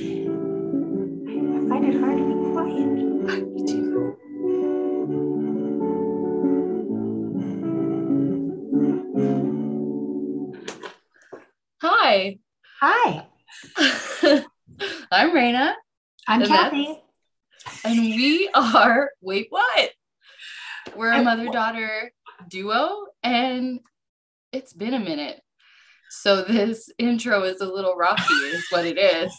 I find it hard to be quiet. Me too. Hi. Hi, I'm Raina, I'm And Kathy. and we are, wait, what? We're a mother daughter duo, and it's been a minute. So this intro is a little rocky, is what it is.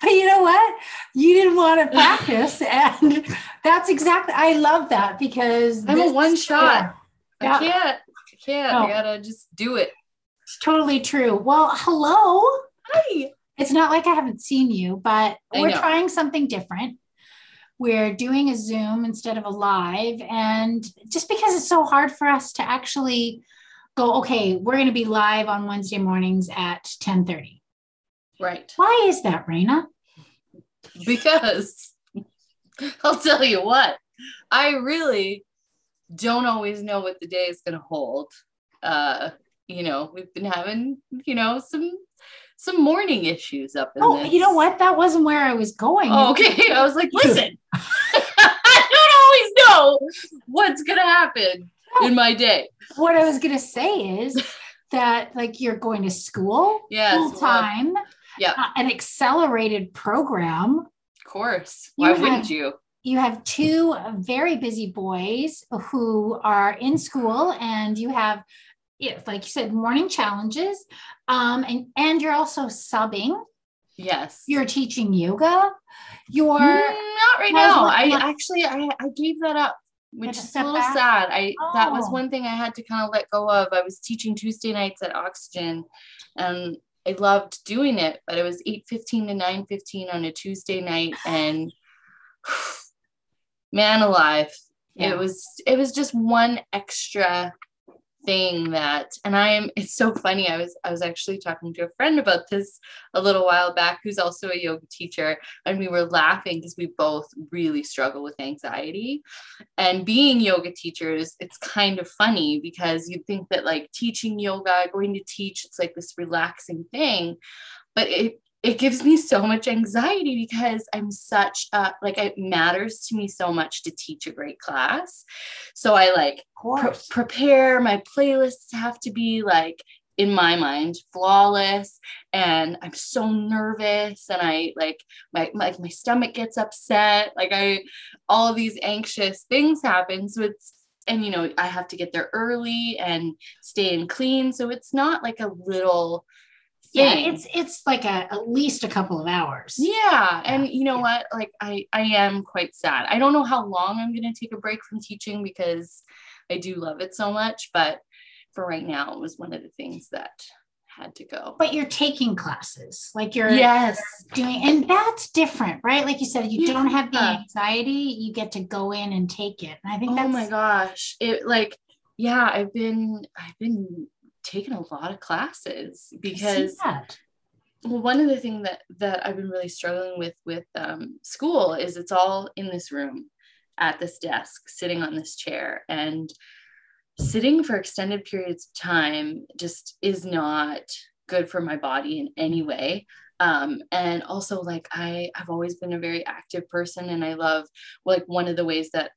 But you know what? You didn't want to practice, and that's exactly. I love that because I'm a one shot. Yeah. I can't. I can't. No. I gotta just do it. It's totally true. Well, hello. Hi. It's not like I haven't seen you, but I we're know. trying something different. We're doing a Zoom instead of a live. And just because it's so hard for us to actually go, okay, we're going to be live on Wednesday mornings at 1030. Right. Why is that, Raina? because I'll tell you what, I really don't always know what the day is going to hold. Uh, you know, we've been having, you know, some some morning issues up in Oh, this. you know what? That wasn't where I was going. Oh, okay. I was like, listen, I don't always know what's going to happen in my day. What I was going to say is that, like, you're going to school Yes, full well, time, yeah. uh, an accelerated program. Of course. You Why wouldn't have- you? you have two very busy boys who are in school and you have like you said morning challenges um, and and you're also subbing Yes. you're teaching yoga you're not right now. I actually I, I gave that up, which is a little back? sad. I that was Oh. one thing I had to kind of let go of. I was teaching Tuesday nights at Oxygen, and I loved doing it, but it was eight fifteen to nine fifteen on a Tuesday night, and man alive, Yeah. it was it was just one extra thing that and i'm it's so funny i was i was actually talking to a friend about this a little while back who's also a yoga teacher and we were laughing because we both really struggle with anxiety. And being yoga teachers it's kind of funny because you'd think that like teaching yoga going to teach it's like this relaxing thing but it it gives me so much anxiety because I'm such a like it matters to me so much to teach a great class. So I like pre- prepare my playlists have to be like in my mind flawless and i'm so nervous and i like my, my my stomach gets upset. Like i all these anxious things happen. So it's and you know i have to get there early and stay in clean. So it's not like a little yeah it's it's like a at least a couple of hours Yeah, and you know yeah. what? Like I I am quite sad. I don't know how long I'm going to take a break from teaching because I do love it so much, but for right now it was one of the things that had to go. but you're taking classes like you're yes. doing and that's different right like you said you don't have the anxiety you get to go in and take it and i think Oh that's my gosh. It like yeah, I've been I've been taking a lot of classes because well one of the things that that i've been really struggling with with um, school is it's all in this room at this desk sitting on this chair and sitting for extended periods of time just is not good for my body in any way. Um, and also like i i've always been a very active person and i love like one of the ways that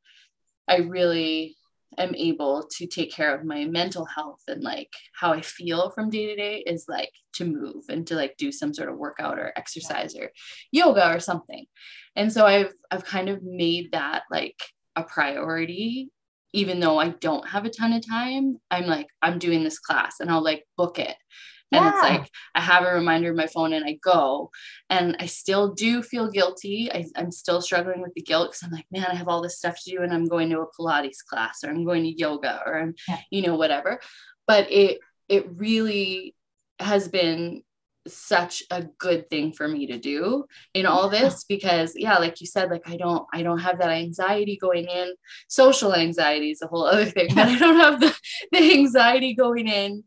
i really am able to take care of my mental health and like how I feel from day to day is like to move and to like do some sort of workout or exercise or yoga or something. And so I've I've kind of made that like a priority even though I don't have a ton of time. I'm like I'm doing this class and I'll like book it. And it's like I have a reminder in my phone and I go and I still do feel guilty. I, I'm still struggling with the guilt because I'm like, man, I have all this stuff to do and I'm going to a Pilates class or I'm going to yoga or I'm, Yeah. you know, whatever. But it it really has been such a good thing for me to do in all this because yeah like you said like i don't i don't have that anxiety going in social anxiety is a whole other thing but i don't have the, the anxiety going in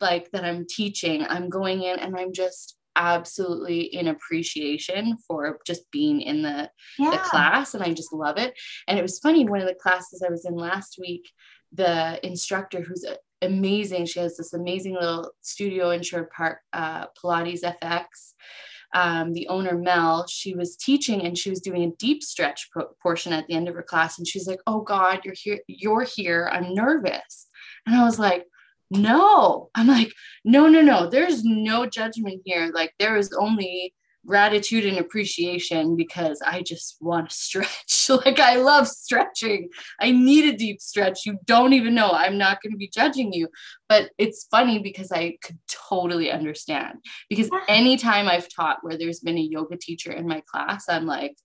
like that i'm teaching i'm going in and i'm just absolutely in appreciation for just being in the, yeah. the class and I just love it. And it was funny, one of the classes I was in last week, the instructor who's amazing, she has this amazing little studio in Sherwood Park, uh, Pilates FX. Um, the owner Mel, she was teaching and she was doing a deep stretch portion at the end of her class, and she's like, "Oh God, you're here, you're here. I'm nervous," and I was like, no. I'm like no no no. There's no judgment here. Like there is only gratitude and appreciation because i just want to stretch. Like i love stretching. I need a deep stretch. You don't even know. I'm not going to be judging you. But it's funny because i could totally understand. Because anytime i've taught where there's been a yoga teacher in my class i'm like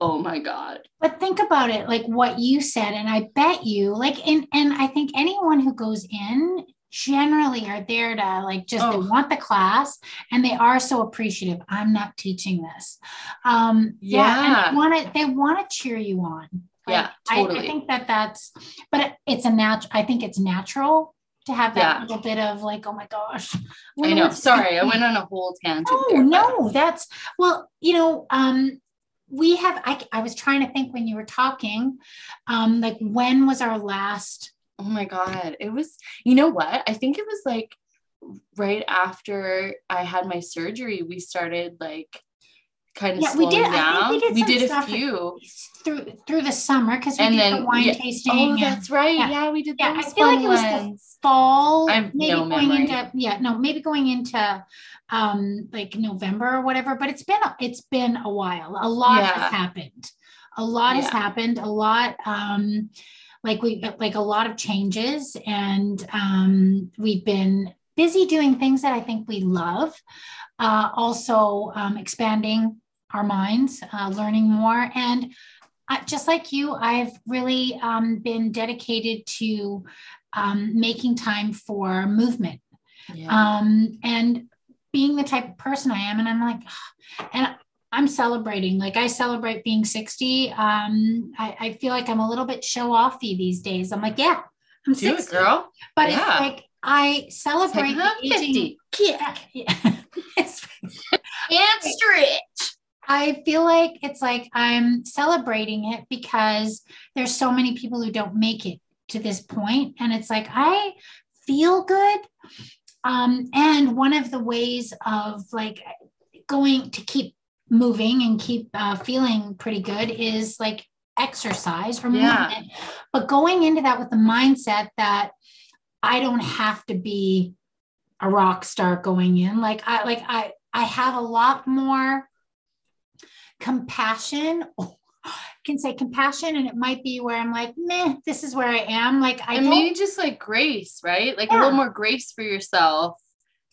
oh my god. But think about it like what you said and i bet you like and and i think anyone who goes in generally are there to like just oh. they want the class and they are so appreciative. I'm not teaching this. Um yeah, yeah and they want to they want to cheer you on. Like, yeah totally. I, I, think that that's but it's a natural i think it's natural to have that yeah. little bit of like oh my gosh. I know. Sorry i went on a whole tangent oh there, no but... that's well you know um we have I, I was trying to think when you were talking um like when was our last oh my god it was you know what? I think it was like right after i had my surgery we started like kind of yeah, we did. Down. we did, we did a few through through the summer because we and did then, the wine yeah, tasting. Oh, that's right. Yeah, yeah we did. Yeah, I feel like it was the fall. I'm maybe no going memory. into yeah, no, maybe going into um like November or whatever. But it's been it's been a while. A lot yeah. has happened. A lot has happened. A lot. um like we like a lot of changes and um we've been busy doing things that I think we love uh, also um, expanding our minds, uh, learning more. And uh, just like you, I've really um, been dedicated to um, making time for movement yeah. Um, and being the type of person I am. And I'm like, and I'm celebrating. Like I celebrate being 60. Um, I, I, feel like I'm a little bit show offy these days. I'm like, yeah, I'm Do 60. It, girl. But yeah. it's like I celebrate the aging. 50. Yeah. and stretch. I feel like it's like I'm celebrating it because there's so many people who don't make it to this point, and it's like I feel good. Um, and one of the ways of like going to keep moving and keep uh, feeling pretty good is like exercise or yeah. movement, but going into that with the mindset that I don't have to be a rock star going in. Like I like I I have a lot more compassion. Can say compassion, and it might be where I'm like, meh, this is where I am. Like I and maybe just like grace, right? Like yeah. a little more grace for yourself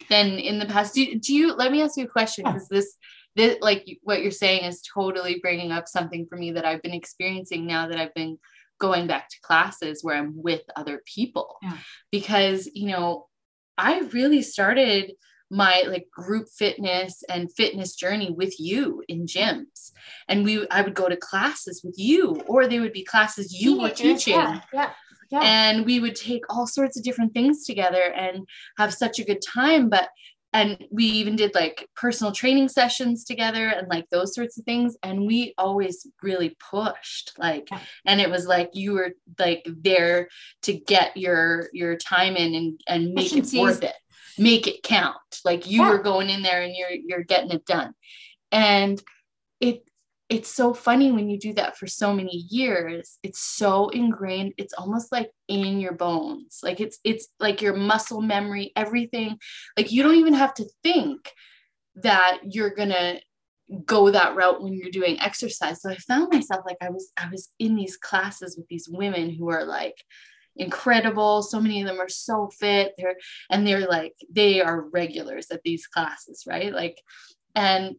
than in the past. Do, do you? Let me ask you a question because yeah. this, this, like what you're saying, is totally bringing up something for me that I've been experiencing now that I've been going back to classes where I'm with other people, yeah. because you know, I really started my like group fitness and fitness journey with you in gyms. And we i would go to classes with you or they would be classes you were teaching yeah, yeah, yeah. and we would take all sorts of different things together and have such a good time. But and we even did like personal training sessions together and like those sorts of things. And we always really pushed like yeah. and it was like you were like there to get your your time in and and make it worth it make it count. Like you yeah. were going in there and you're you're getting it done. And it it's so funny when you do that for so many years. It's so ingrained. It's almost like in your bones. Like it's it's like your muscle memory everything. Like you don't even have to think that you're gonna go that route when you're doing exercise. So i found myself like i was i was in these classes with these women who are like incredible. So many of them are so fit. They're and they're like they are regulars at these classes, right? Like, and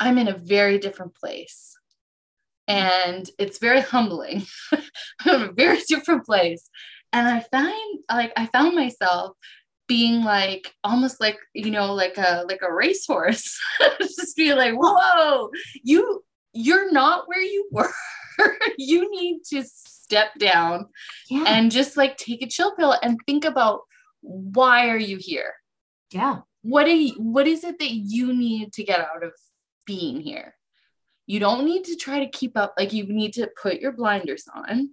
I'm in a very different place. And it's very humbling. I'm in a very different place. And I find like I found myself being like almost like you know like a like a racehorse just be like whoa you you're not where you were you need to step down yeah. and just like take a chill pill and think about why are you here? Yeah. what are you, what is it that you need to get out of being here? You don't need to try to keep up. Like you need to put your blinders on.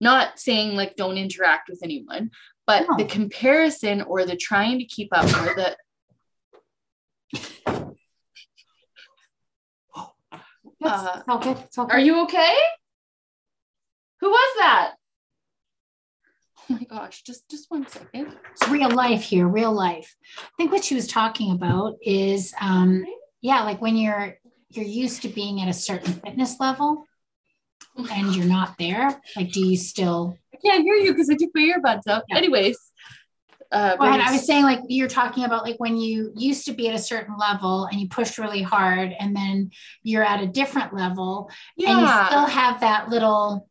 Not saying like don't interact with anyone, but no. the comparison or the trying to keep up or the uh, okay. okay. Are you okay? Who was that? Oh my gosh, just just one second. It's real life here, real life. I think what she was talking about is um yeah, like when you're you're used to being at a certain fitness level and you're not there, like do you still I can't hear you because I took my earbuds out. Yeah. Anyways. Uh, I was saying like you're talking about like when you used to be at a certain level and you pushed really hard and then you're at a different level yeah. and you still have that little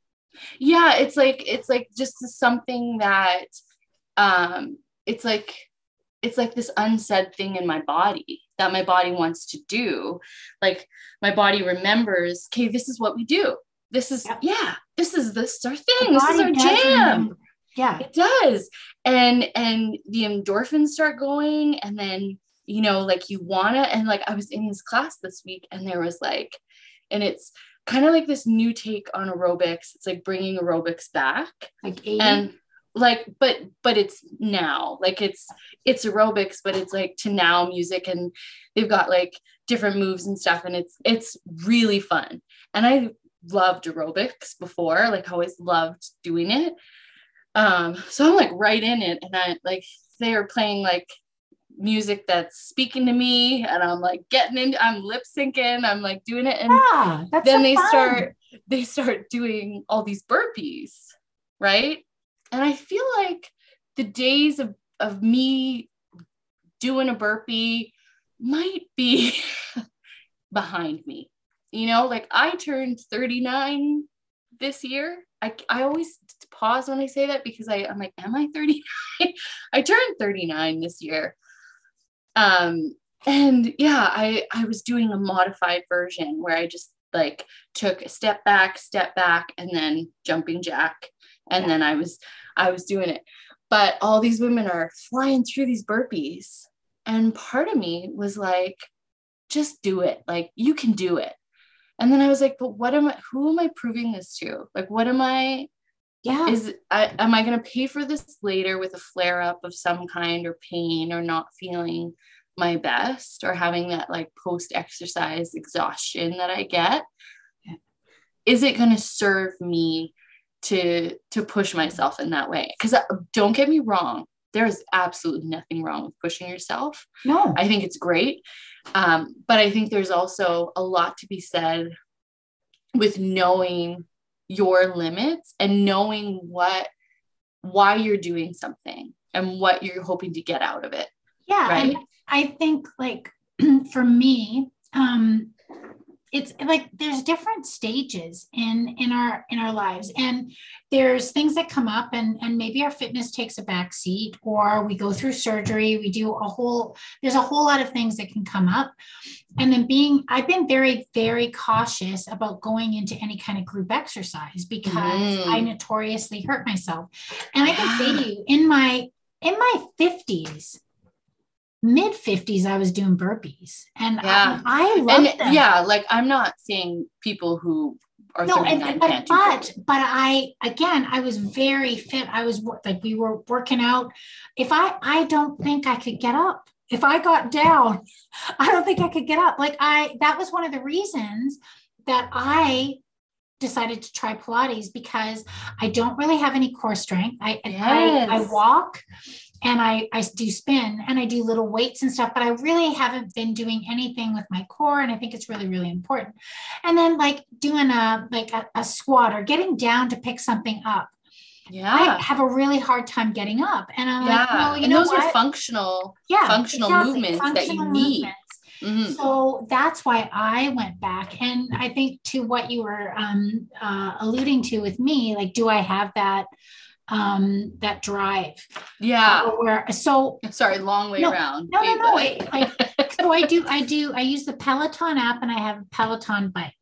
yeah it's like it's like just something that um it's like it's like this unsaid thing in my body that my body wants to do. Like my body remembers okay this is what we do. This is yep. yeah this is this our thing. This is our jam. remember. yeah. It does. And and the endorphins start going and then you know like you wanna and like i was in this class this week and there was like and it's kind of like this new take on aerobics. It's like bringing aerobics back. Like 80? and like but but it's now like it's it's aerobics but it's like to now music and they've got like different moves and stuff and it's it's really fun and i loved aerobics before like always loved doing it um so i'm like right in it and i like they are playing like music that's speaking to me and I'm like getting into I'm lip syncing, I'm like doing it and yeah, then so they fun. start they start doing all these burpees, right? And I feel like the days of of me doing a burpee might be behind me. You know, like I turned 39 this year. I, I always pause when I say that because I, I'm like, am I 39? I turned 39 this year um and yeah i i was doing a modified version where i just like took a step back step back and then jumping jack. And then i was i was doing it. But all these women are flying through these burpees. And part of me was like just do it. Like you can do it. And then i was like but what am i who am i proving this to? Like what am i yeah. Is I, am i going to pay for this later with a flare up of some kind or pain or not feeling my best or having that like post exercise exhaustion that i get? Yeah. is it going to serve me to to push myself in that way? Because uh, don't get me wrong there's absolutely nothing wrong with pushing yourself. No. I think it's great um, but i think there's also a lot to be said with knowing your limits and knowing what why you're doing something and what you're hoping to get out of it. Yeah right. I think like for me um it's like there's different stages in in our in our lives. And there's things that come up and and maybe our fitness takes a back seat or we go through surgery. We do a whole there's a whole lot of things that can come up. And then being i've been very very cautious about going into any kind of group exercise because mm. i notoriously hurt myself. And i can say to you in my in my 50s mid 50s i was doing burpees. And yeah. i, I love them. yeah like i'm not seeing people who are no and, but but, but i again i was very fit. I was like we were working out. If i i don't think i could get up. If i got down i don't think i could get up. Like i that was one of the reasons that i decided to try pilates because i don't really have any core strength i yes. I, I walk and I, I do spin and I do little weights and stuff, but I really haven't been doing anything with my core. And I think it's really, really important. And then like doing a like a, a squat or getting down to pick something up. Yeah. I have a really hard time getting up. And I'm yeah. like, well, you and know those what? are functional, yeah, functional exactly. movements functional that you need. Mm-hmm. So that's why I went back. And I think to what you were um, uh, alluding to with me, like, do I have that um that drive? Yeah. Uh, where so sorry long way no, around. no no no. I, I, so i do i do i use the peloton app and i have a peloton bike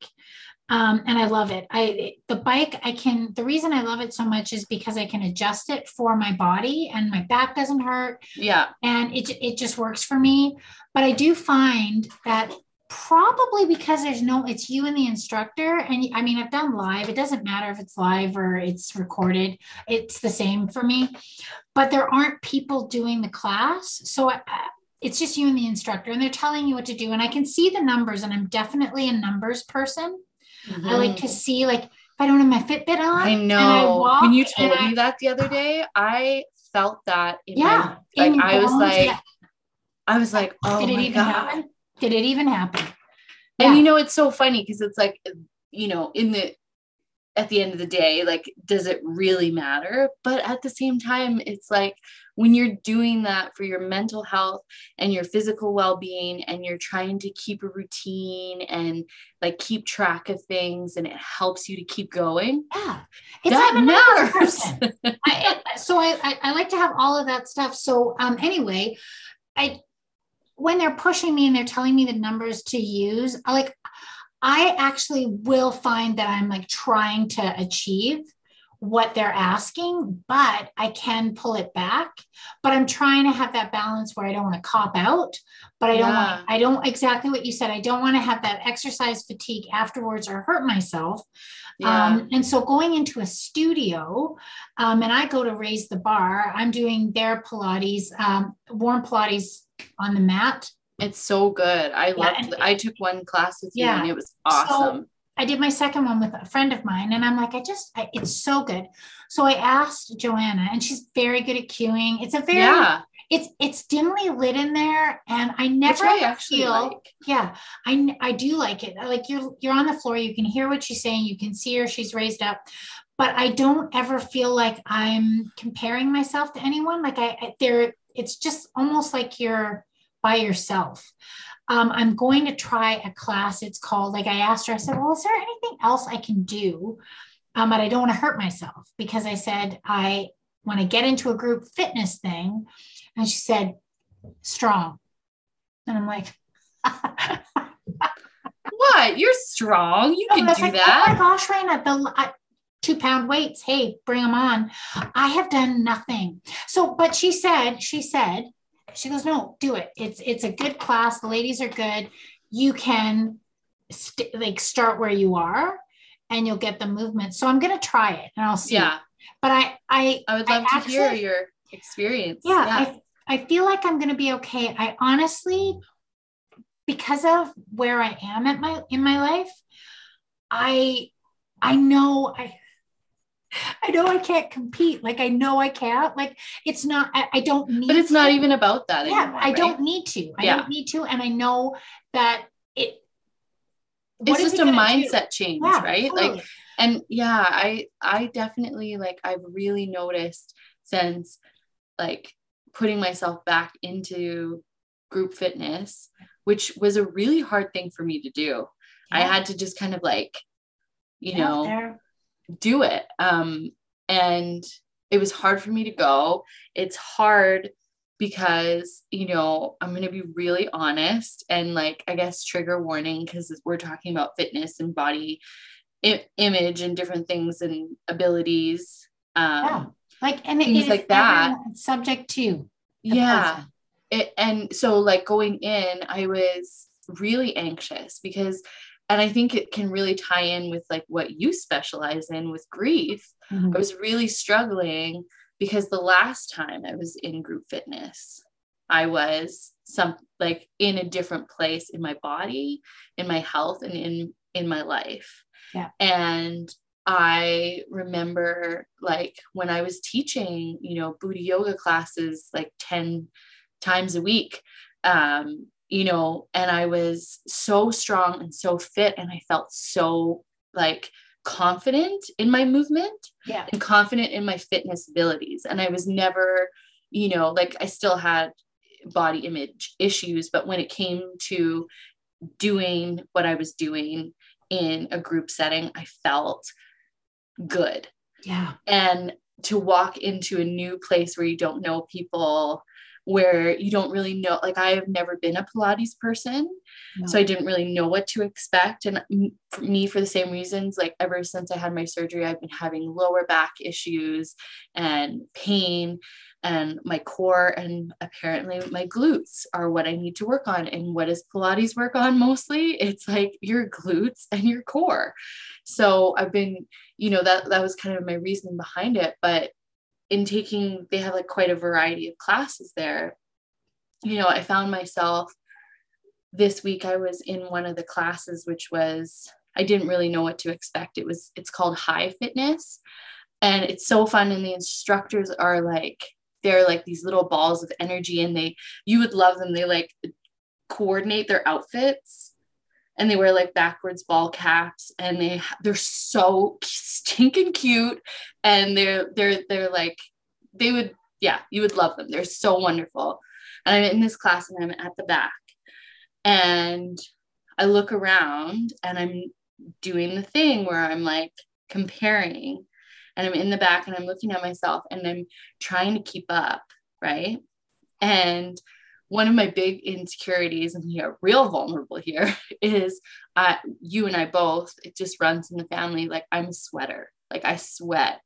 Um, and I love it. I the bike, I can the reason I love it so much is because I can adjust it for my body and my back doesn't hurt. Yeah. And it it just works for me. But I do find that probably because there's no it's you and the instructor and i mean i've done live it doesn't matter if it's live or it's recorded it's the same for me but there aren't people doing the class so I, it's just you and the instructor and they're telling you what to do and i can see the numbers and i'm definitely a numbers person mm-hmm. i like to see like if i don't have my fitbit on i know I when you told me I, that the other day i felt that yeah my, like i was like yeah. i was like oh did it even God. happen did it even happen? Yeah. And you know, it's so funny because it's like, you know, in the at the end of the day, like, does it really matter? But at the same time, it's like when you're doing that for your mental health and your physical well-being and you're trying to keep a routine and like keep track of things and it helps you to keep going yeah. It's that matters. I, so I, I, I like to have all of that stuff. So um anyway i when they're pushing me and they're telling me the numbers to use, I like I actually will find that I'm like trying to achieve what they're asking, but I can pull it back. But I'm trying to have that balance where I don't want to cop out, but I don't yeah. want, I don't exactly what you said. I don't want to have that exercise fatigue afterwards or hurt myself. Yeah. Um, and so going into a studio, um, and I go to raise the bar, I'm doing their Pilates, um, warm Pilates on the mat. It's so good. I yeah, loved I took one class with you and it was awesome. So I did my second one with a friend of mine and I'm like, I just, I, it's so good. So I asked Joanna and she's very good at cueing. It's a very, yeah. it's, it's dimly lit in there. And I never I feel, like. yeah, I, I do like it. Like you're, you're on the floor. You can hear what she's saying. You can see her. She's raised up, but I don't ever feel like I'm comparing myself to anyone. Like I, I there, it's just almost like you're by yourself. Um, I'm going to try a class. It's called, like I asked her, I said, well, is there anything else I can do? Um, but I don't want to hurt myself because I said, I want to get into a group fitness thing. And she said, strong. And I'm like, what? You're strong. You can do like, that. Oh my gosh, Raina, the I, two pound weights. Hey, bring them on. I have done nothing. So, but she said, she said, she goes, no, do it. It's it's a good class. The ladies are good. You can st- like start where you are, and you'll get the movement. So I'm gonna try it, and I'll see. Yeah. But I I I would love I to actually, hear your experience. Yeah, yeah. I I feel like I'm gonna be okay. I honestly, because of where I am at my in my life, I I know I I know I can't compete. Like I know I can't. Like it's not. I, I don't need. But it's to. not even about that. Yeah, anymore, I right? don't need to. I yeah. don't need to, and I know that it. It's just a mindset do? change, yeah, right? Totally. Like, and yeah, I I definitely like I've really noticed since like putting myself back into group fitness, which was a really hard thing for me to do. Yeah. I had to just kind of like, you know, do it. Um, and it was hard for me to go. It's hard because, you know, I'm going to be really honest and like, I guess, trigger warning because we're talking about fitness and body I- image and different things and abilities. Um, yeah. Like, and things like that. Subject to. Yeah. It, and so, like, going in, I was really anxious because and i think it can really tie in with like what you specialize in with grief. Mm-hmm. i was really struggling because the last time i was in group fitness i was some like in a different place in my body in my health and in in my life. Yeah. And i remember like when i was teaching you know buddha yoga classes like 10 times a week um you know, and I was so strong and so fit, and I felt so like confident in my movement yeah. and confident in my fitness abilities. And I was never, you know, like I still had body image issues, but when it came to doing what I was doing in a group setting, I felt good. Yeah. And to walk into a new place where you don't know people, where you don't really know like i have never been a pilates person no. so i didn't really know what to expect and for me for the same reasons like ever since i had my surgery i've been having lower back issues and pain and my core and apparently my glutes are what I need to work on. And what does Pilates work on mostly? It's like your glutes and your core. So I've been, you know, that that was kind of my reasoning behind it. But in taking, they have like quite a variety of classes there. You know, I found myself this week I was in one of the classes, which was I didn't really know what to expect. It was it's called high fitness. And it's so fun. And the instructors are like they're like these little balls of energy and they you would love them they like coordinate their outfits and they wear like backwards ball caps and they they're so stinking cute and they're they're they're like they would yeah you would love them they're so wonderful and i'm in this class and i'm at the back and i look around and i'm doing the thing where i'm like comparing and I'm in the back and I'm looking at myself and I'm trying to keep up, right? And one of my big insecurities, and we are real vulnerable here, is uh, you and I both, it just runs in the family. Like I'm a sweater, like I sweat.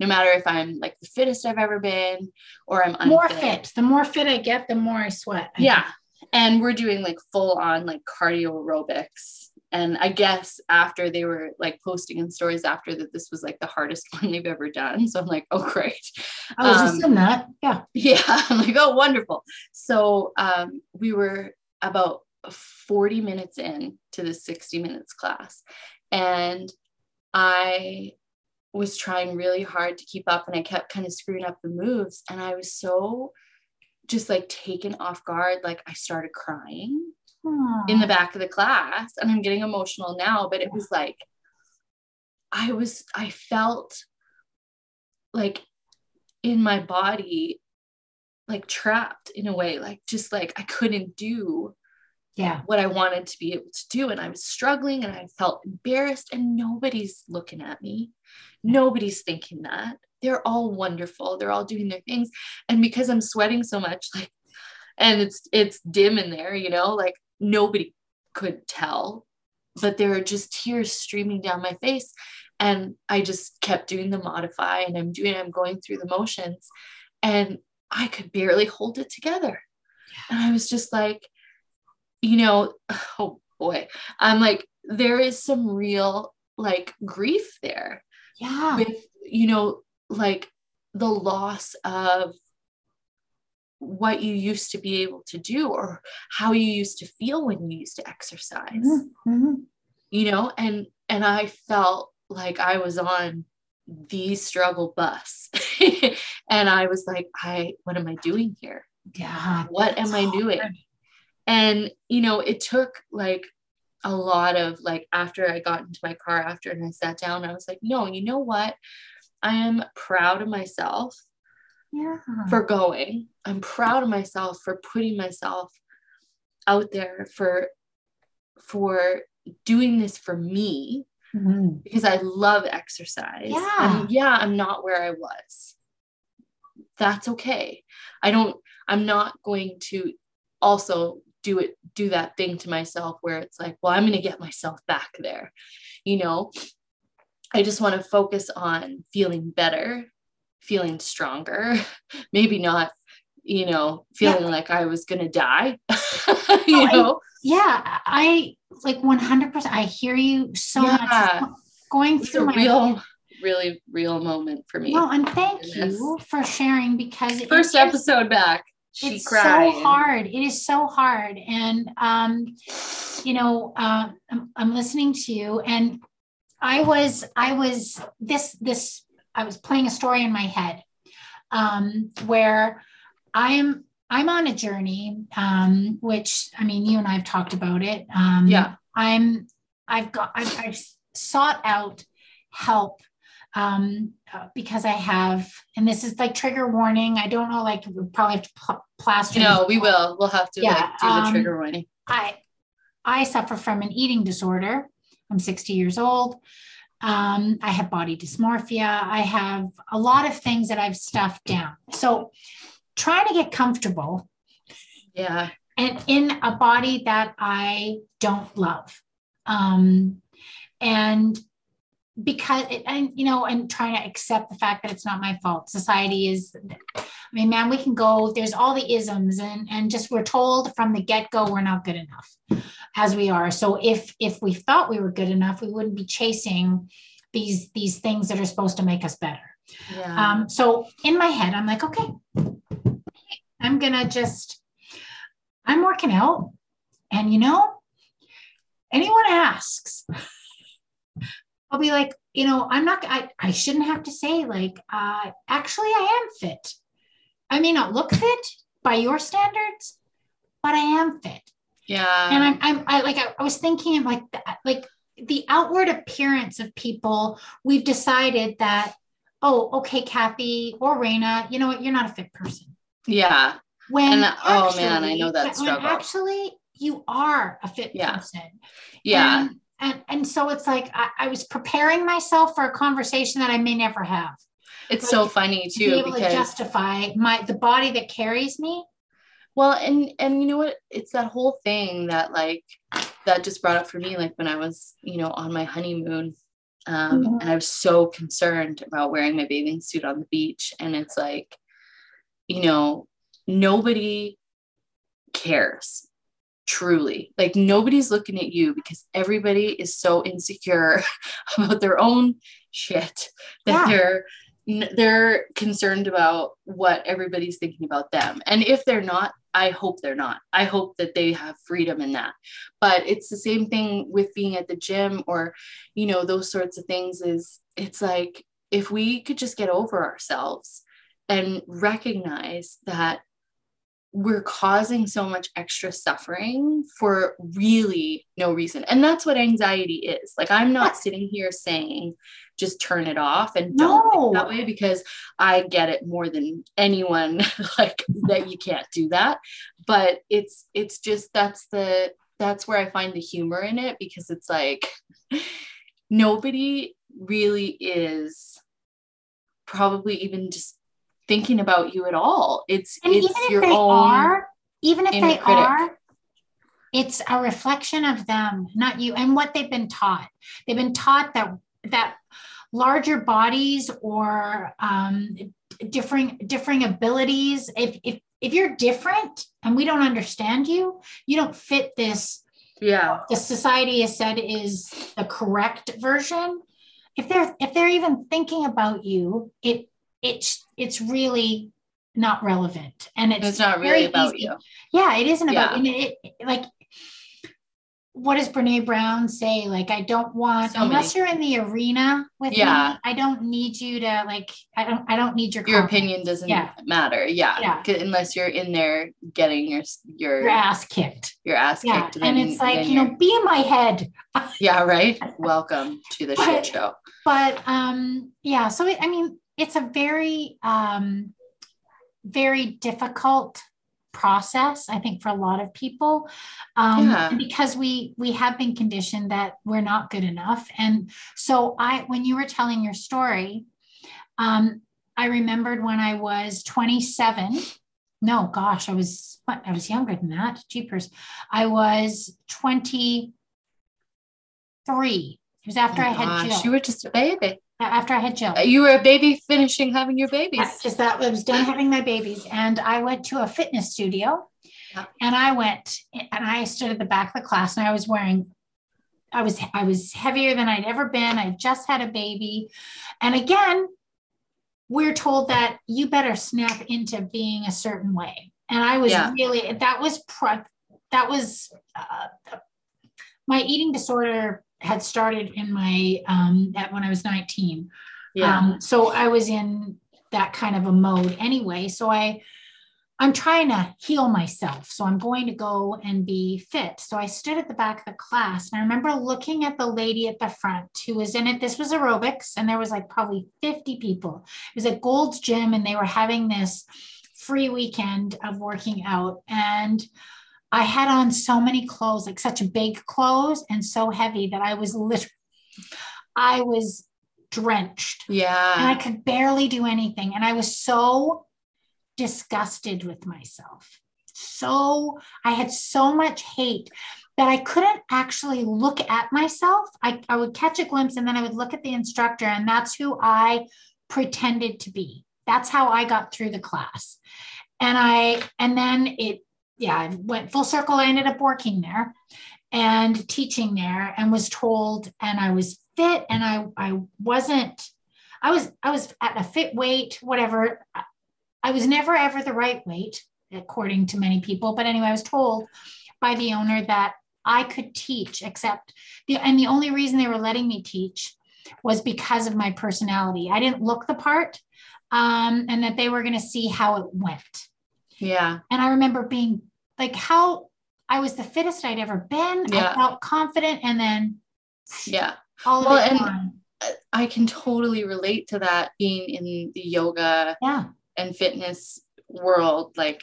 No matter if I'm like the fittest I've ever been or I'm unfit. more fit. The more fit I get, the more I sweat. I yeah. Think. And we're doing like full on like cardio aerobics and i guess after they were like posting in stories after that this was like the hardest one they've ever done. So i'm like oh great. I was um, just in that yeah. yeah i'm like oh wonderful. So um, we were about 40 minutes in to the 60 minutes class. And i was trying really hard to keep up and i kept kind of screwing up the moves. And i was so just like taken off guard. Like i started crying in the hmm. back of the class and i'm getting emotional now but it was like i was i felt like in my body like trapped in a way like just like i couldn't do yeah. what i wanted to be able to do and i was struggling and i felt embarrassed and nobody's looking at me. Nobody's thinking that. They're all wonderful. They're all doing their things. And because i'm sweating so much like and it's it's dim in there you know like nobody could tell, but there are just tears streaming down my face. And I just kept doing the modify and I'm doing, I'm going through the motions and I could barely hold it together. And I was just like, you know, oh boy, I'm like, there is some real like grief there. Yeah. With, you know, like the loss of what you used to be able to do or how you used to feel when you used to exercise. Mm-hmm. mm-hmm. you know and and i felt like i was on the struggle bus. And i was like i what am i doing here? Yeah what am i doing? And you know it took like a lot of like after i got into my car after and i sat down i was like no you know what? I am proud of myself yeah. for going. I'm proud of myself for putting myself out there for for doing this for me mm-hmm. because I love exercise. Yeah. And yeah, I'm not where I was. That's okay. I don't I'm not going to also do it do that thing to myself where it's like, well, I'm going to get myself back there. You know, I just want to focus on feeling better feeling stronger, maybe not, you know, feeling yeah. like I was going to die, you know? I, yeah. I like 100%. I hear you so yeah. much going through a real, really real moment for me. Well, and thank you for sharing because first episode back. She it's cried. so hard. It is so hard. And, um, you know, uh, I'm, I'm listening to you and I was, I was this, this I was playing a story in my head um, where I'm I'm on a journey, um, which I mean, you and I have talked about it. Um, yeah, I'm I've got I've, I've sought out help um, uh, because I have, and this is like trigger warning. I don't know, like we probably have to pl- plaster. No, we will. We'll have to yeah, like, do the um, trigger warning. I I suffer from an eating disorder. I'm 60 years old. Um, I have body dysmorphia. I have a lot of things that I've stuffed down. So trying to get comfortable. Yeah. And in a body that I don't love. Um, and because it, and you know and trying to accept the fact that it's not my fault. Society is i mean man we can go there's all the isms and and just we're told from the get-go we're not good enough as we are. So if if we thought we were good enough we wouldn't be chasing these these things that are supposed to make us better. Yeah. um so in my head i'm like okay i'm gonna just i'm working out. And you know anyone asks I'll be like, you know, I'm not, I, I shouldn't have to say, like, uh, actually, I am fit. I may not look fit by your standards, but I am fit. Yeah. And I'm, I'm, I like, I, I was thinking of like, like the outward appearance of people, we've decided that, oh, okay, Kathy or Raina, you know what, you're not a fit person. Yeah. When and, oh man, I know that struggle. actually, you are a fit yeah. person. Yeah. And and and so it's like I, I, was preparing myself for a conversation that I may never have. It's like, so funny too be able because to justify my the body that carries me. Well, and and you know what? It's that whole thing that like that just brought up for me, like when I was you know on my honeymoon, um, mm-hmm. and I was so concerned about wearing my bathing suit on the beach, and it's like, you know, nobody cares truly. Like nobody's looking at you because everybody is so insecure about their own shit. That yeah. they're they're concerned about what everybody's thinking about them. And if they're not i hope they're not. I hope that they have freedom in that. But it's the same thing with being at the gym or you know those sorts of things is it's like if we could just get over ourselves and recognize that we're causing so much extra suffering for really no reason. And that's what anxiety is. Like, I'm not sitting here saying just turn it off and don't no. that way because I get it more than anyone like that you can't do that. But it's it's just that's the that's where I find the humor in it because it's like nobody really is probably even just thinking about you at all. It's and it's even if they are, even if they critic. are, it's a reflection of them, not you, and what they've been taught. They've been taught that that larger bodies or um, differing differing abilities. If if if you're different and we don't understand you, you don't fit this. Yeah, the society has said is the correct version. If they're if they're even thinking about you, it it's it's really not relevant and it's, it's not really about easy. you yeah it isn't about yeah. it, it, like what does Brene Brown say? Like, I don't want so unless many. you're in the arena with yeah. me, I don't need you to like. I don't. I don't need your. Your opinion doesn't yeah. matter. Yeah. yeah. Unless you're in there getting your your, your ass kicked. Your ass yeah. kicked. And, and it's like you know, be in my head. yeah. Right. Welcome to the but, shit show. But um, yeah. So it, I mean, it's a very um, very difficult process i think for a lot of people. Um, yeah. because we we have been conditioned that we're not good enough. And so i when you were telling your story um, i remembered when i was 27 no gosh i was what i was younger than that. Jeepers. I was 23 it was after oh i had gosh, Jill. you were just a baby after I had Jill. You were a baby finishing having your babies. Yes, just that I was done having my babies. And I went to a fitness studio yeah. and I went and I stood at the back of the class and I was wearing, I was, I was heavier than I'd ever been. I just had a baby. And again, we're told that you better snap into being a certain way. And I was yeah. really, that was, pro, that was, uh, my eating disorder had started in my um, at when I was 19. Yeah. Um, so I was in that kind of a mode anyway. So I I'm trying to heal myself. So I'm going to go and be fit. So I stood at the back of the class and I remember looking at the lady at the front who was in it. This was aerobics and there was like probably 50 people. It was at Gold's Gym and they were having this free weekend of working out. And I had on so many clothes, like such big clothes and so heavy that I was literally, I was drenched. Yeah. And I could barely do anything. And I was so disgusted with myself. So I had so much hate that I couldn't actually look at myself. I, I would catch a glimpse and then I would look at the instructor, and that's who I pretended to be. That's how I got through the class. And I, and then it, yeah, I went full circle. I ended up working there and teaching there and was told, and I was fit and I, I wasn't, I was, I was at a fit weight, whatever. I was never ever the right weight, according to many people. But anyway, I was told by the owner that I could teach, except the, and the only reason they were letting me teach was because of my personality. I didn't look the part, um, and that they were going to see how it went. Yeah. And I remember being like, how I was the fittest I'd ever been. Yeah. I felt confident, and then Yeah. all Well, and- gone. I can totally relate to that being in the yoga Yeah. and fitness world, like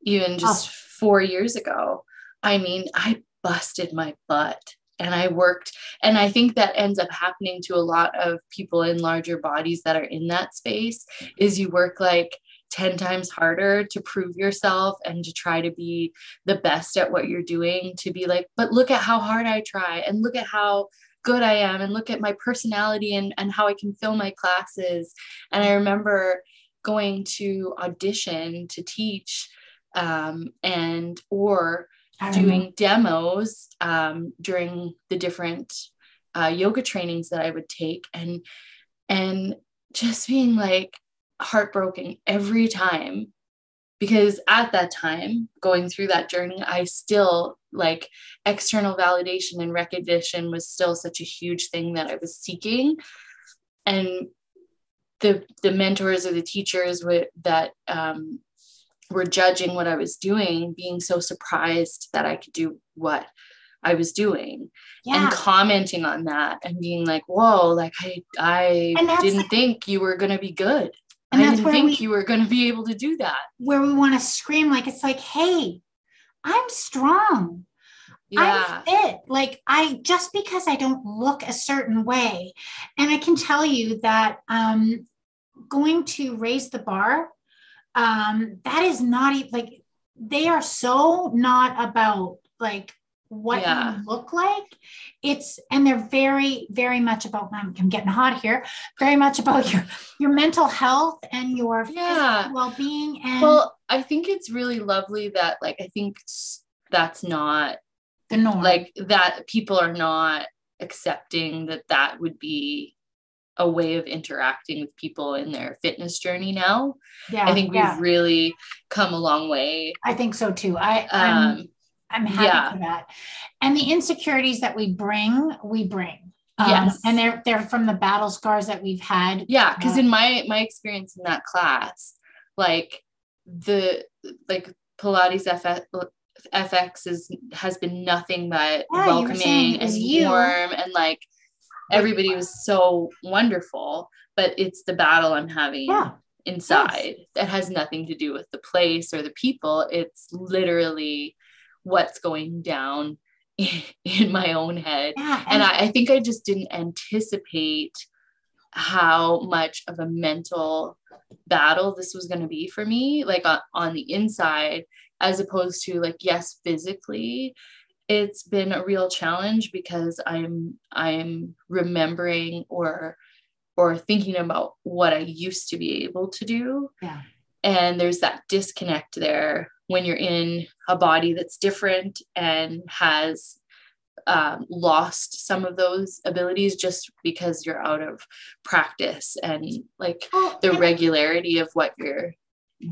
even oh. just Oh. four years ago. I mean, I busted my butt and I worked. And I think that ends up happening to a lot of people in larger bodies that are in that space is you work like 10 times harder to prove yourself and to try to be the best at what you're doing to be like but look at how hard i try and look at how good i am and look at my personality and, and how i can fill my classes. And i remember going to audition to teach um, and or doing demos um, during the different uh, yoga trainings that I would take and and just being like heartbroken every time because at that time going through that journey I still like external validation and recognition was still such a huge thing that I was seeking and the the mentors or the teachers were, that um, were judging what I was doing, being so surprised that I could do what I was doing yeah. and commenting on that and being like, whoa, like I I didn't think you were gonna be good. And I didn't think we- you were gonna be able to do that. where we want to scream like it's like, hey, I'm strong. Yeah. I'm fit. Like I just because I don't look a certain way. And I can tell you that um going to raise the bar, um, that is not like they are so not about like what Yeah. you look like. It's and they're very, very much about I'm, I'm getting hot here, very much about your your mental health and your Yeah. well-being and Well, I think it's really lovely that like I think that's not the norm. like that people are not accepting that that would be a way of interacting with people in their fitness journey now. yeah, I think we've yeah. really come a long way. I think so too. I Um, I'm happy yeah. for that. And the insecurities that we bring, we bring. Um, Yes. And they're they're from the battle scars that we've had. yeah, because Yeah. in my my experience in that class, like the like Pilates FX, FX is has been nothing but Yeah, you were saying welcoming and you. warm and like everybody was so wonderful. But it's the battle I'm having Yeah. inside that has nothing to do with the place or the people. It's literally what's going down in, in my own head. Yeah. And I, I think I just didn't anticipate how much of a mental battle this was going to be for me, like on, on the inside, as opposed to like, yes, physically. It's been a real challenge because I'm I'm remembering or or thinking about what I used to be able to do. Yeah. And there's that disconnect there when you're in a body that's different and has um, lost some of those abilities just because you're out of practice and like Well, the regularity of what you're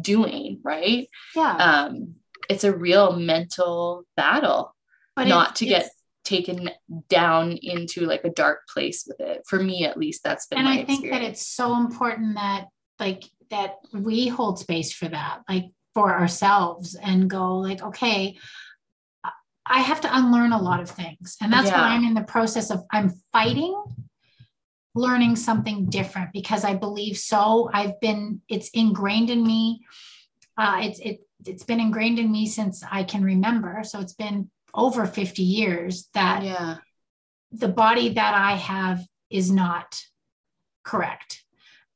doing, right? yeah. Um, it's a real mental battle but not it's- to get taken down into like a dark place with it. For me, at least, that's been and I think that it's so important that like that we hold space for that, like for ourselves and go like, okay, I- have to unlearn a lot of things. And that's Yeah. why I'm in the process of I'm fighting learning something different because I believe so. I've been, it's ingrained in me. Uh, it's it it's been ingrained in me since I can remember. So it's been over 50 years that yeah, the body that I have is not correct.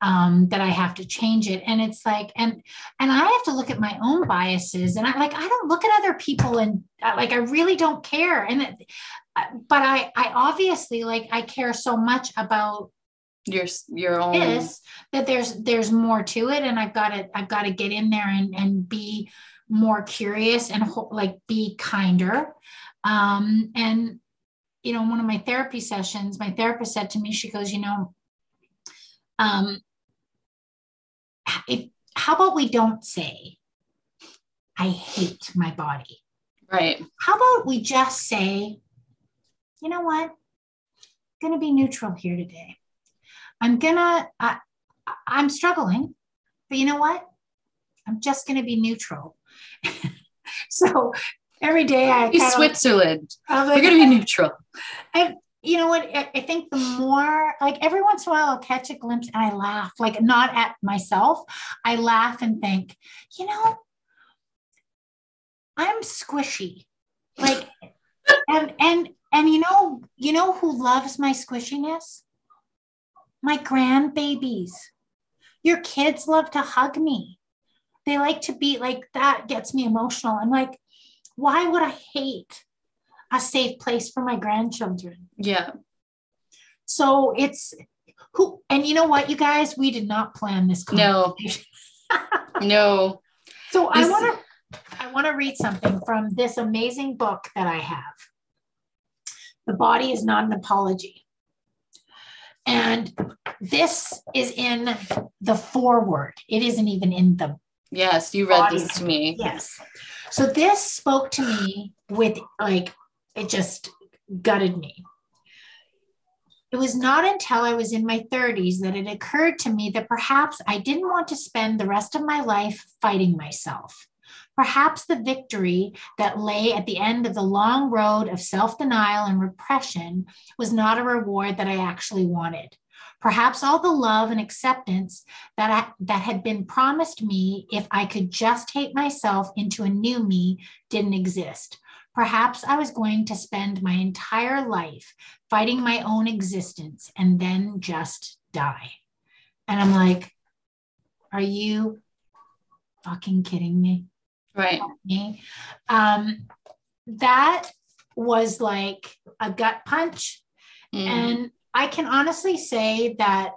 Um, that I have to change it. And it's like, and and I have to look at my own biases. And I like I don't look at other people and uh, like I really don't care. And it, uh, but I I obviously like I care so much about your your own this that there's there's more to it and i've got to i've got to get in there and and be more curious and ho- like be kinder um and you know one of my therapy sessions my therapist said to me she goes you know um if how about we don't say i hate my body right how about we just say you know what I'm going to be neutral here today I'm gonna, I, I'm struggling, but you know what? I'm just gonna be neutral. so every day I kind Switzerland. Like, We're gonna be neutral. I, you know what? I, think the more, like every once in a while, I'll catch a glimpse and I laugh, like not at myself. I laugh and think, you know, I'm squishy. Like, and and and you know, you know who loves my squishiness? my grandbabies. Your kids love to hug me. They like to be like that, gets me emotional. I'm like, why would I hate a safe place for my grandchildren? Yeah. So it's who, and you know what, you guys, we did not plan this. No. no. So this... I want to. I want to read something from this amazing book that I have. The Body is Not an Apology. And this is in the foreword. It isn't even in the. Yes, you read this to me. Yes. So this spoke to me with like, it just gutted me. It was not until I was in my 30s that it occurred to me that perhaps I didn't want to spend the rest of my life fighting myself. Perhaps the victory that lay at the end of the long road of self denial and repression was not a reward that I actually wanted. Perhaps all the love and acceptance that, I, that had been promised me if I could just hate myself into a new me didn't exist. Perhaps I was going to spend my entire life fighting my own existence and then just die. And I'm like, are you fucking kidding me? right me. Um, that was like a gut punch. Mm. And I can honestly say that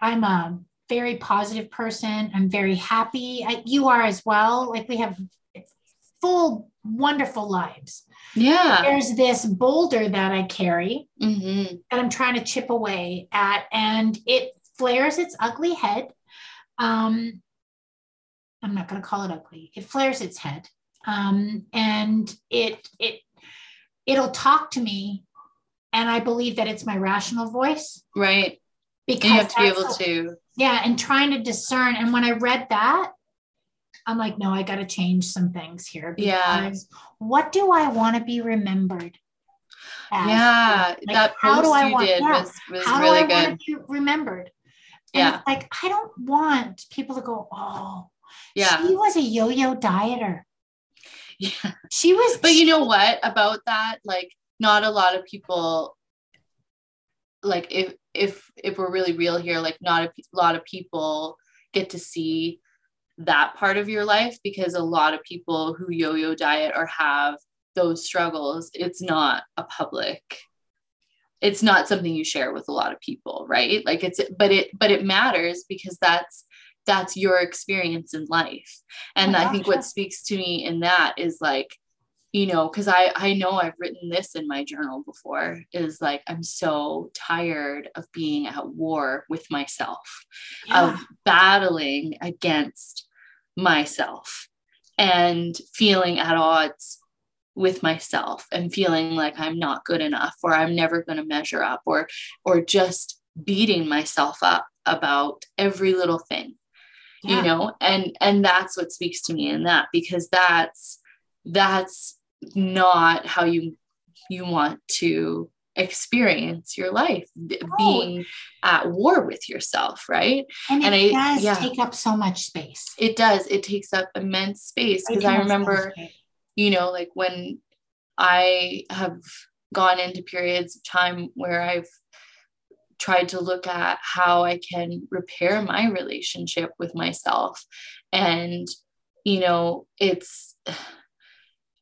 I'm a very positive person. I'm very happy. I, you are as well. Like we have full, wonderful lives. Yeah. There's this boulder that I carry mm-hmm. that I'm trying to chip away at, and it flares its ugly head. Um, I'm not going to call it ugly. It flares its head, um, and it it it'll talk to me, and I believe that it's my rational voice. Right. Because you have to be able to. Yeah, and trying to discern. And when I read that, I'm like, no, I got to change some things here. yeah. What do I want to be remembered? As? Yeah, like, that how do I want, did yeah, was, was how really do I good. Want to be remembered? And yeah. like I don't want people to go, oh, yeah. She was a yo-yo dieter. Yeah. She was But you know what about that? Like not a lot of people like if if if we're really real here, like not a lot of people get to see that part of your life because a lot of people who yo-yo diet or have those struggles, it's not a public it's not something you share with a lot of people right? Like it's but it but it matters because that's that's your experience in life. Oh and i think what speaks to me in that is like you know because i i know i've written this in my journal before is like i'm so tired of being at war with myself yeah. of battling against myself and feeling at odds with myself and feeling like i'm not good enough or i'm never going to measure up or or just beating myself up about every little thing yeah. you know and and that's what speaks to me in that because that's that's not how you you want to experience your life oh. being at war with yourself right? And, and it I, does yeah, take up so much space. It does. It takes up immense space because i remember you know like when i have gone into periods of time where i've tried to look at how I can repair my relationship with myself. And, you know, it's,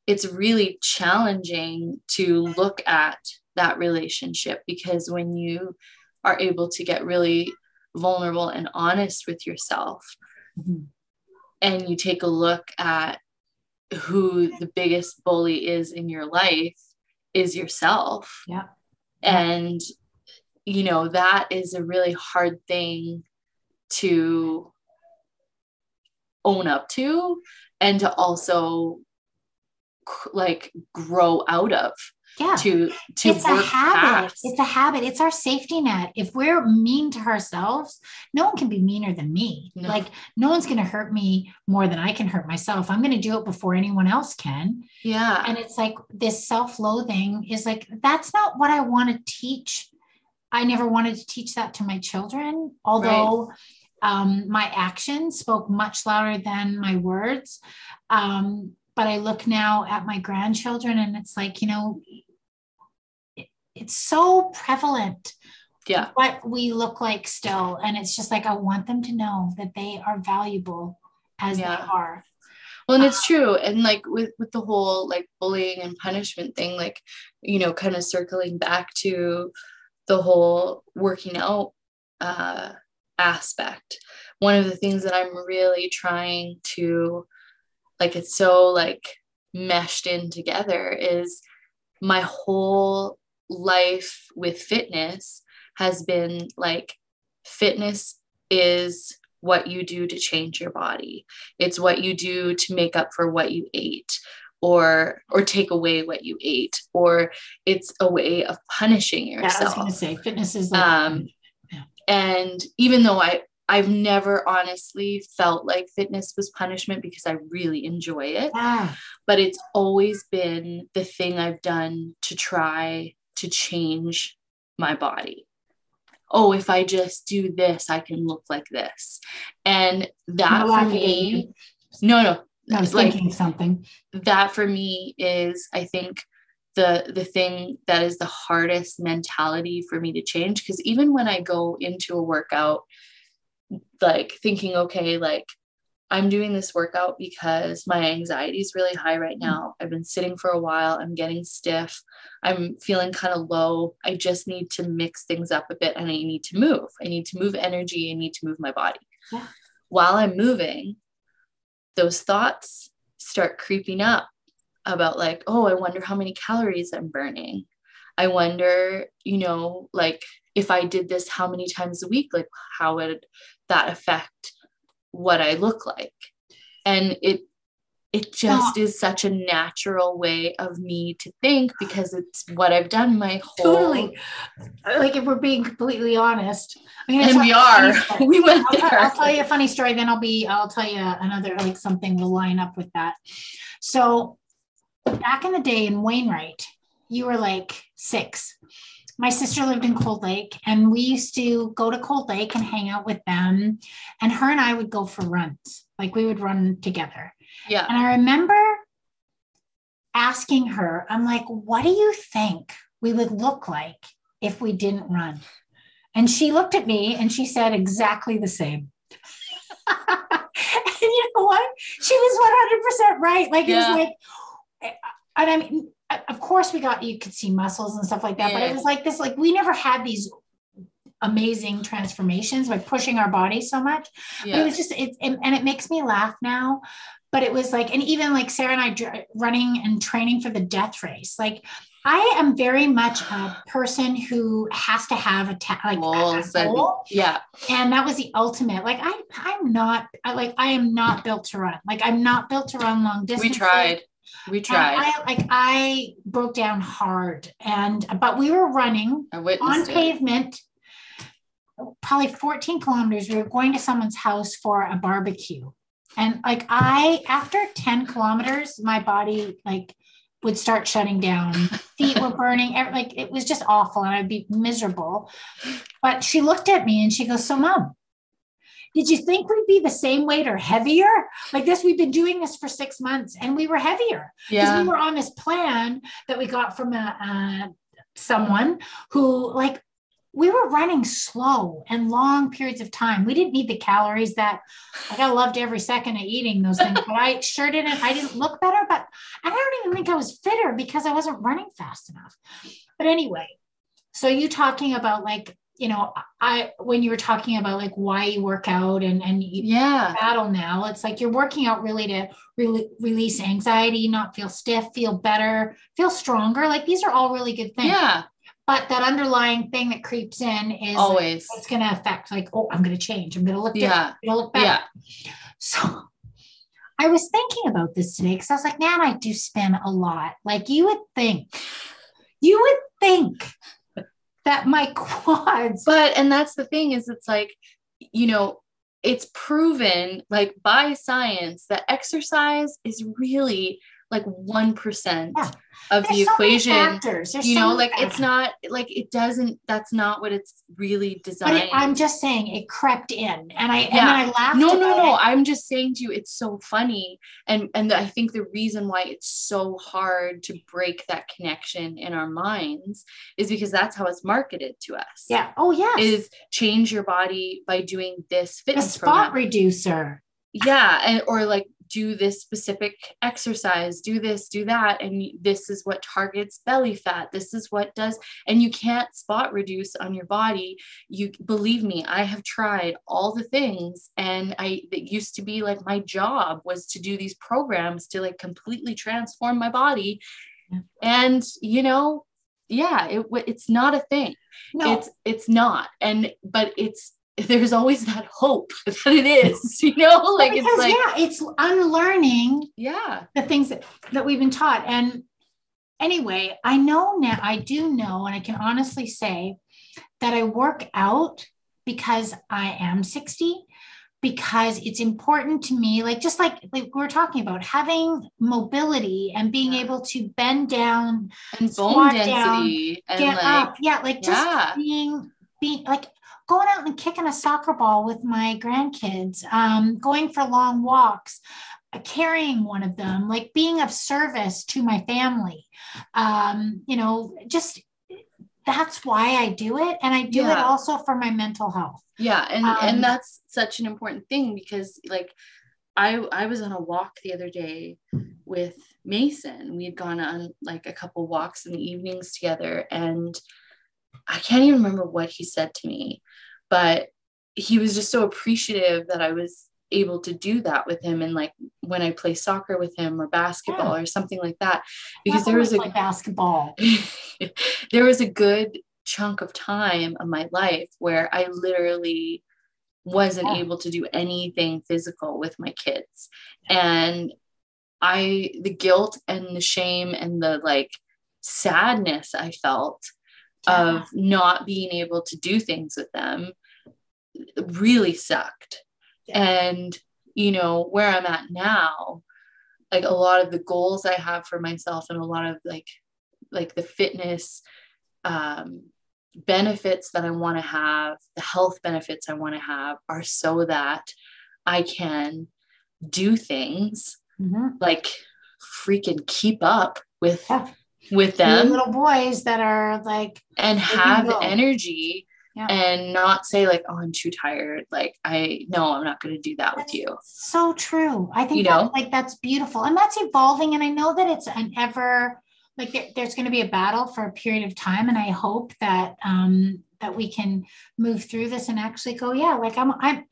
it's really challenging to look at that relationship because when you are able to get really vulnerable and honest with yourself mm-hmm. and you take a look at who the biggest bully is in your life is yourself. Yeah. And you know that is a really hard thing to own up to and to also like grow out of yeah. to to it's a habit. past. it's a habit. It's our safety net. If we're mean to ourselves no one can be meaner than me. No. like no one's going to hurt me more than i can hurt myself. I'm going to do it before anyone else can. Yeah. And it's like this self-loathing is like that's not what i want to teach. I never wanted to teach that to my children although right. um, my actions spoke much louder than my words. Um, but I look now at my grandchildren and it's like, you know, it's so prevalent yeah. what we look like still and it's just like i want them to know that they are valuable as yeah. they are. Well and it's um, true and like with with the whole like bullying and punishment thing like you know kind of circling back to the whole working out uh aspect. One of the things that i'm really trying to like it's so like meshed in together is my whole life with fitness has been like fitness is what you do to change your body it's what you do to make up for what you ate or or take away what you ate or it's a way of punishing yourself yeah, i was going to say fitness is like, um yeah. and even though i I've never honestly felt like fitness was punishment because I really enjoy it. Ah. But it's always been the thing I've done to try to change my body. Oh, if I just do this, I can look like this. And that no, for me, no, no. I was like, thinking something. That for me is, I think, the the thing that is the hardest mentality for me to change. Because even when I go into a workout, like thinking, okay, like I'm doing this workout because my anxiety is really high right mm. now. I've been sitting for a while. I'm getting stiff. I'm feeling kind of low. I just need to mix things up a bit and I need to move. I need to move energy. I need to move my body. Yeah. While I'm moving, those thoughts start creeping up about, like, oh, I wonder how many calories I'm burning. I wonder, you know, like if I did this how many times a week, like how would that affect what I look like. And it it just is such a natural way of me to think because it's what I've done my whole totally. Like if we're being completely honest, I mean, and we are. we went I'll, there. I'll tell you a funny story. Then I'll be. I'll tell you another like something will line up with that. So back in the day in Wainwright, you were like six my sister lived in Cold Lake, and we used to go to Cold Lake and hang out with them. And her and I would go for runs, like we would run together. Yeah. And I remember asking her, I'm like, what do you think we would look like if we didn't run? And she looked at me and she said exactly the same. and you know what? She was 100% right. Like, yeah. it was like, and I mean, of course we got you could see muscles and stuff like that yeah. but it was like this like we never had these amazing transformations by pushing our bodies so much yeah. but it was just it, it, and it makes me laugh now but it was like and even like sarah and i running and training for the death race like I am very much a person who has to have a ta- like Goals a goal. And, yeah. And that was the ultimate. Like I, I'm not I, like I am not built to run. Like I'm not built to run long distance. We tried. We tried. I, like I broke down hard, and but we were running on pavement, probably 14 kilometers. We were going to someone's house for a barbecue, and like I, after 10 kilometers, my body like would start shutting down. Feet were burning. Like it was just awful, and I'd be miserable. But she looked at me and she goes, "So, mom, did you think we'd be the same weight or heavier? Like this, we've been doing this for six months and we were heavier because yeah. we were on this plan that we got from a, uh, someone who like we were running slow and long periods of time. We didn't need the calories that like I loved every second of eating those things, but I sure didn't. I didn't look better, but I don't even think I was fitter because I wasn't running fast enough. But anyway, so you talking about like you know i when you were talking about like why you work out and and you yeah. battle now it's like you're working out really to really release anxiety not feel stiff feel better feel stronger. Like these are all really good things. Yeah. But that underlying thing that creeps in is always. like, it's going to affect like oh i'm going to change. I'm going to look different. Yeah. I'm look better. Yeah. So i was thinking about this today because i was like man i do spin a lot. Like you would think you would think that my quads. But and that's the thing is it's like you know it's proven like by science that exercise is really like 1% Yeah. of There's the so equation factors. You know like it's not like it doesn't that's not what it's really designed it, i'm just saying it crept in and i and Yeah. then i laughed no no no it. i'm just saying to you it's so funny and and i think the reason why it's so hard to break that connection in our minds is because that's how it's marketed to us yeah oh yeah. is change your body by doing this fitness spot program. reducer yeah and or like do this specific exercise do this do that and this is what targets belly fat this is what does and you can't spot reduce on your body. You believe me i have tried all the things and i that used to be like my job was to do these programs to like completely transform my body. Yeah. and you know yeah it it's not a thing. No. It's it's not. And but it's there's always that hope that it is you know like because it's like yeah it's unlearning yeah the things that, that we've been taught and anyway i know now i do know and i can honestly say that i work out because i am 60 because it's important to me like just like like we're talking about having mobility and being Yeah. able to bend down and bone squat down, density and get like up yeah like just yeah. being being like going out and kicking a soccer ball with my grandkids um going for long walks uh, carrying one of them like being of service to my family. Um you know just that's why i do it and i do it also for my mental health. Yeah and Um, and that's such an important thing because like i i was on a walk the other day with mason. We had gone on like a couple walks in the evenings together and i can't even remember what he said to me but he was just so appreciative that i was able to do that with him and like when i play soccer with him or basketball or something like that because there was a play basketball there was a good chunk of time of my life where I literally wasn't Yeah. able to do anything physical with my kids. And I, the guilt and the shame and the like sadness I felt Yeah. Of not being able to do things with them really sucked. Yeah. And, you know, where I'm at now, like a lot of the goals I have for myself and a lot of like, like the fitness um, benefits that I want to have, the health benefits I want to have are so that I can do things Mhm. like freaking keep up with Yeah. With them little boys that are like and have energy Yeah. and not say like oh i'm too tired like i no i'm not going to do that with you so true. I think You that, know? like that's beautiful and that's evolving. And I know that it's an ever like there, there's going to be a battle for a period of time. And I hope that um that we can move through this and actually go, yeah, like I'm I'm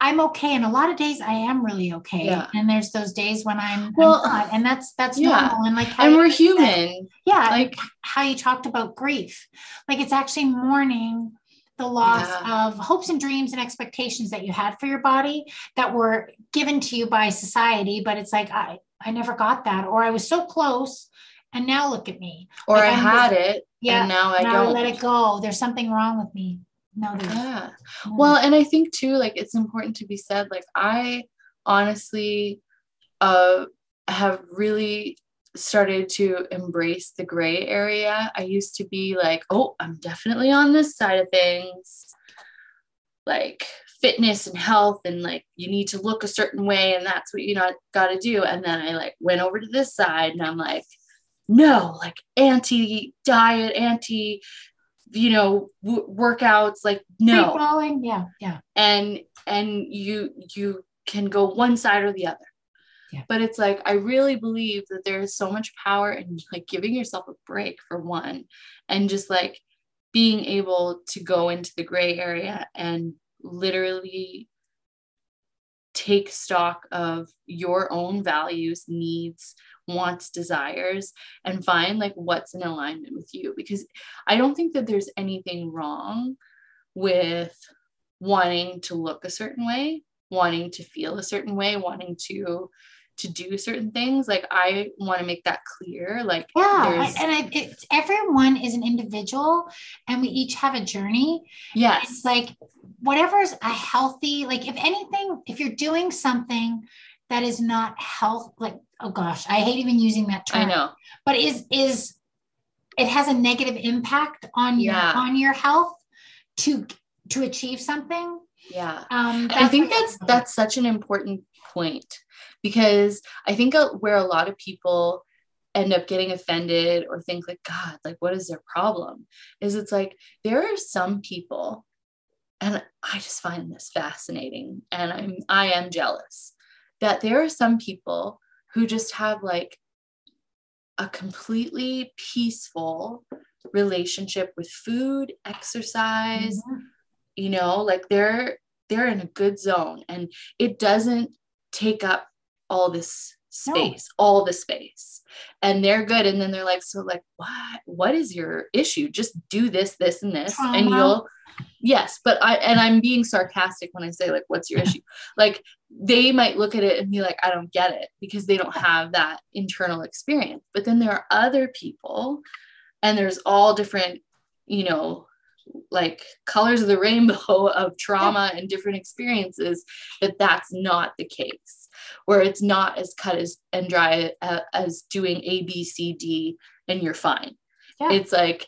I'm okay. And a lot of days I am really okay. Yeah. And there's those days when I'm, Well, I'm not. And that's that's yeah. normal. And like and we're said- human yeah like how you talked about grief. Like it's actually mourning the loss of hopes and dreams and expectations that you had for your body that were given to you by society. But it's like, I, I never got that, or I was so close. And now look at me. or Like, i I'm had just- it Yeah. and now i now don't I let it go. There's something wrong with me. No, there's yeah. no. well and i think too like it's important to be said like i honestly uh have really started to embrace the gray area. I used to be like oh i'm definitely on this side of things. Like fitness and health and like you need to look a certain way and that's what you know got to do. And then i like went over to this side and i'm like no like anti diet anti you know w- workouts like no Falling. Yeah. Yeah. and and you you can go one side or the other Yeah. but it's like i really believe that there is so much power in like giving yourself a break for one and just like being able to go into the gray area and literally take stock of your own values needs wants desires and find like what's in alignment with you. Because i don't think that there's anything wrong with wanting to look a certain way wanting to feel a certain way wanting to to do certain things. Like i want to make that clear like Yeah, there's and I, it's everyone is an individual, and we each have a journey. yes. It's like whatever's a healthy, like if anything, if you're doing something that is not health, like oh gosh, I hate even using that term. i know but is is it has a negative impact on your Yeah. on your health to to achieve something. yeah Um, I think that's that's such an important point because I think uh, where a lot of people end up getting offended or think like God, like what is their problem? Is it's like there are some people, and I just find this fascinating, and I'm I am jealous that there are some people who just have like a completely peaceful relationship with food, exercise, Mhm. you know like they're they're in a good zone and it doesn't take up all this No. space all the space. And they're good. And then they're like so like what? What is your issue? Just do this this and this and you'll yes but i and i'm being sarcastic when i say like what's your issue? Like they might look at it and be like i don't get it because they don't have that internal experience. But then there are other people and there's all different you know like colors of the rainbow of trauma and different experiences that that's not the case where it's not as cut as and dry uh, as doing a b c d and you're fine. Yeah. it's like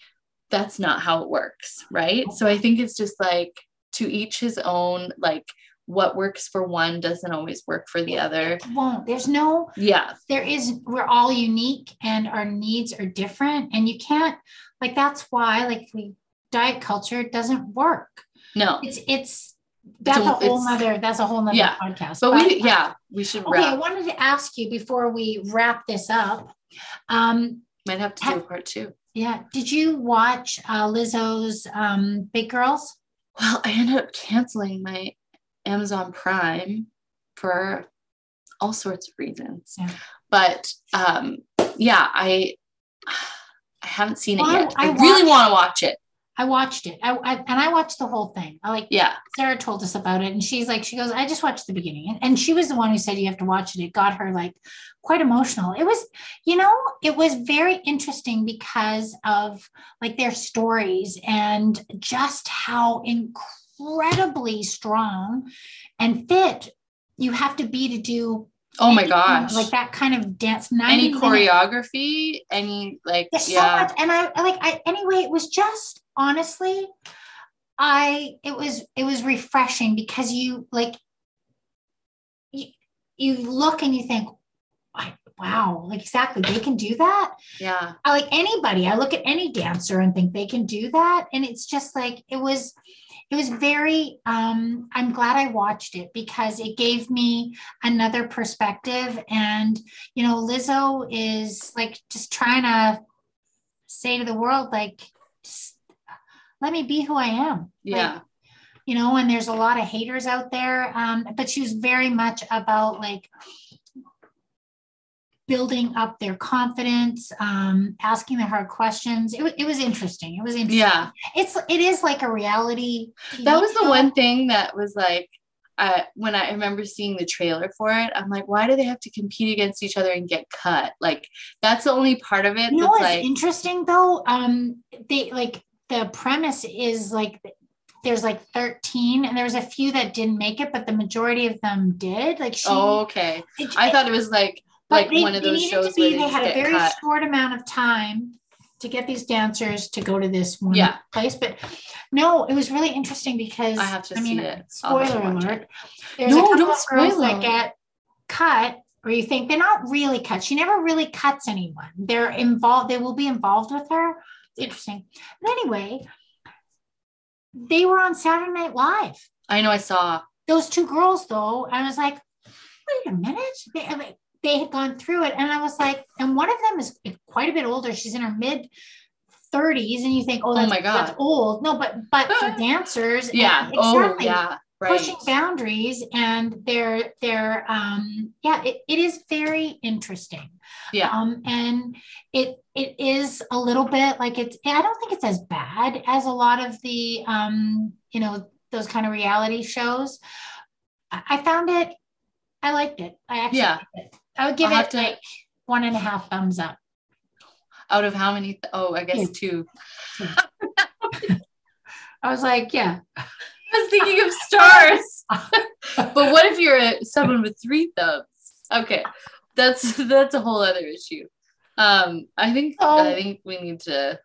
that's not how it works right? So i think it's just like to each his own like what works for one doesn't always work for the other. It won't. There's no yeah. there is we're all unique and our needs are different and you can't like that's why like we diet culture doesn't work. No. It's it's that's a, a- whole nother that's a whole nother Yeah, podcast but we yeah we should okay i wanted to ask you before we wrap this up um might have to do a part two yeah did you watch uh lizzo's um big girls Well, I ended up canceling my Amazon Prime for all sorts of reasons. Yeah. But um, yeah, I I haven't seen it Well, I- yet. I, I really want to watch it. I watched it I, I and i watched the whole thing i like Yeah. Sarah told us about it, and she's like, she goes, I just watched the beginning, and, and she was the one who said you have to watch it. It got her like quite emotional. It was, you know, it was very interesting because of like their stories and just how incredibly strong and fit you have to be to do. Oh my any kind of- gosh. like that kind of dance. any choreography, any like there's so yeah. much, and I like I anyway. It was just honestly, I it was it was refreshing because you like you you look and you think, wow, like exactly they can do that. Yeah. I like anybody. I look at any dancer and think they can do that, and it's just like it was. It was very. Um, I'm glad I watched it because it gave me another perspective. And you know, Lizzo is like just trying to say to the world, like, let me be who I am. Like, Yeah. you know, and there's a lot of haters out there. Um, but she was very much about like building up their confidence, um, asking the hard questions. It, it was interesting. It was interesting. yeah. It's it is like a reality. TV That was the one thing that was like uh, when I remember seeing the trailer for it, I'm like, why do they have to compete against each other and get cut? Like, that's the only part of it You know that's what's like, interesting though? Um, they like the premise is like there's like 13 and there was a few that didn't make it, but the majority of them did. Like she oh, okay. it- I thought it was like like they- one of those needed shows to be, where they, they had a very cut. short amount of time to get these dancers to go to this one Yeah. place. But no, it was really interesting because I have to mean, see it. Spoiler alert. it. There's No, a couple don't of girls that get cut, or you think they're not really cut. She never really cuts anyone. They're involved. They will be involved with her. It's interesting. But anyway, They were on Saturday Night Live. I know I saw. Those two girls, though, I was like, wait a minute. They, I mean, they had gone through it. And I was like, and one of them is quite a bit older. She's in her mid 30s. And you think, oh, Oh my God. that's old. No, but but for dancers, Yeah. and Oh, yeah. Right. pushing boundaries and they're they're um yeah it, it is very interesting Yeah. um and it it is a little bit like it's i don't think it's as bad as a lot of the um you know those kind of reality shows i, I found it i liked it i actually Yeah. it. i would give I'll it to- like one and a half thumbs up Out of how many? Th- oh, I guess two. i was like yeah I was thinking of stars. but what if you're a, someone with three thumbs? Okay, that's that's a whole other issue. Um, I think Oh. I think we need to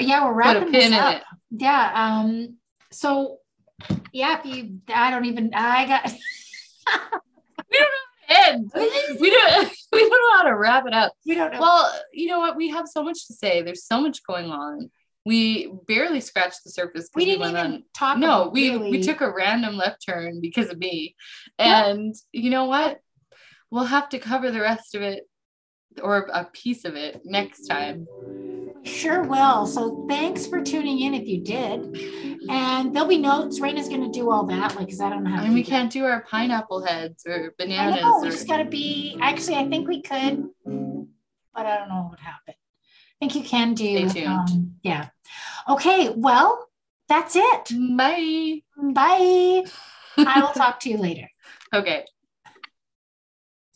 yeah we're wrapping this up yeah um so yeah if you i don't even i got And we don't we don't know how to wrap it up. we don't know Well, you know what? We have so much to say. There's so much going on. We barely scratched the surface. we didn't went even on talk no about we really- we took a random left turn because of me Yeah. and you know what we'll have to cover the rest of it or a piece of it next time Sure will. So thanks for tuning in if you did. And there'll be notes. Raina's going to do all that, like, because I don't know how i mean we can't do our pineapple heads or I bananas know. We just got to be. Actually, I think we could, but I don't know what would happen. I think you can do. Stay tuned. Um, yeah. Okay. Well, that's it. bye Bye. I will talk to you later. okay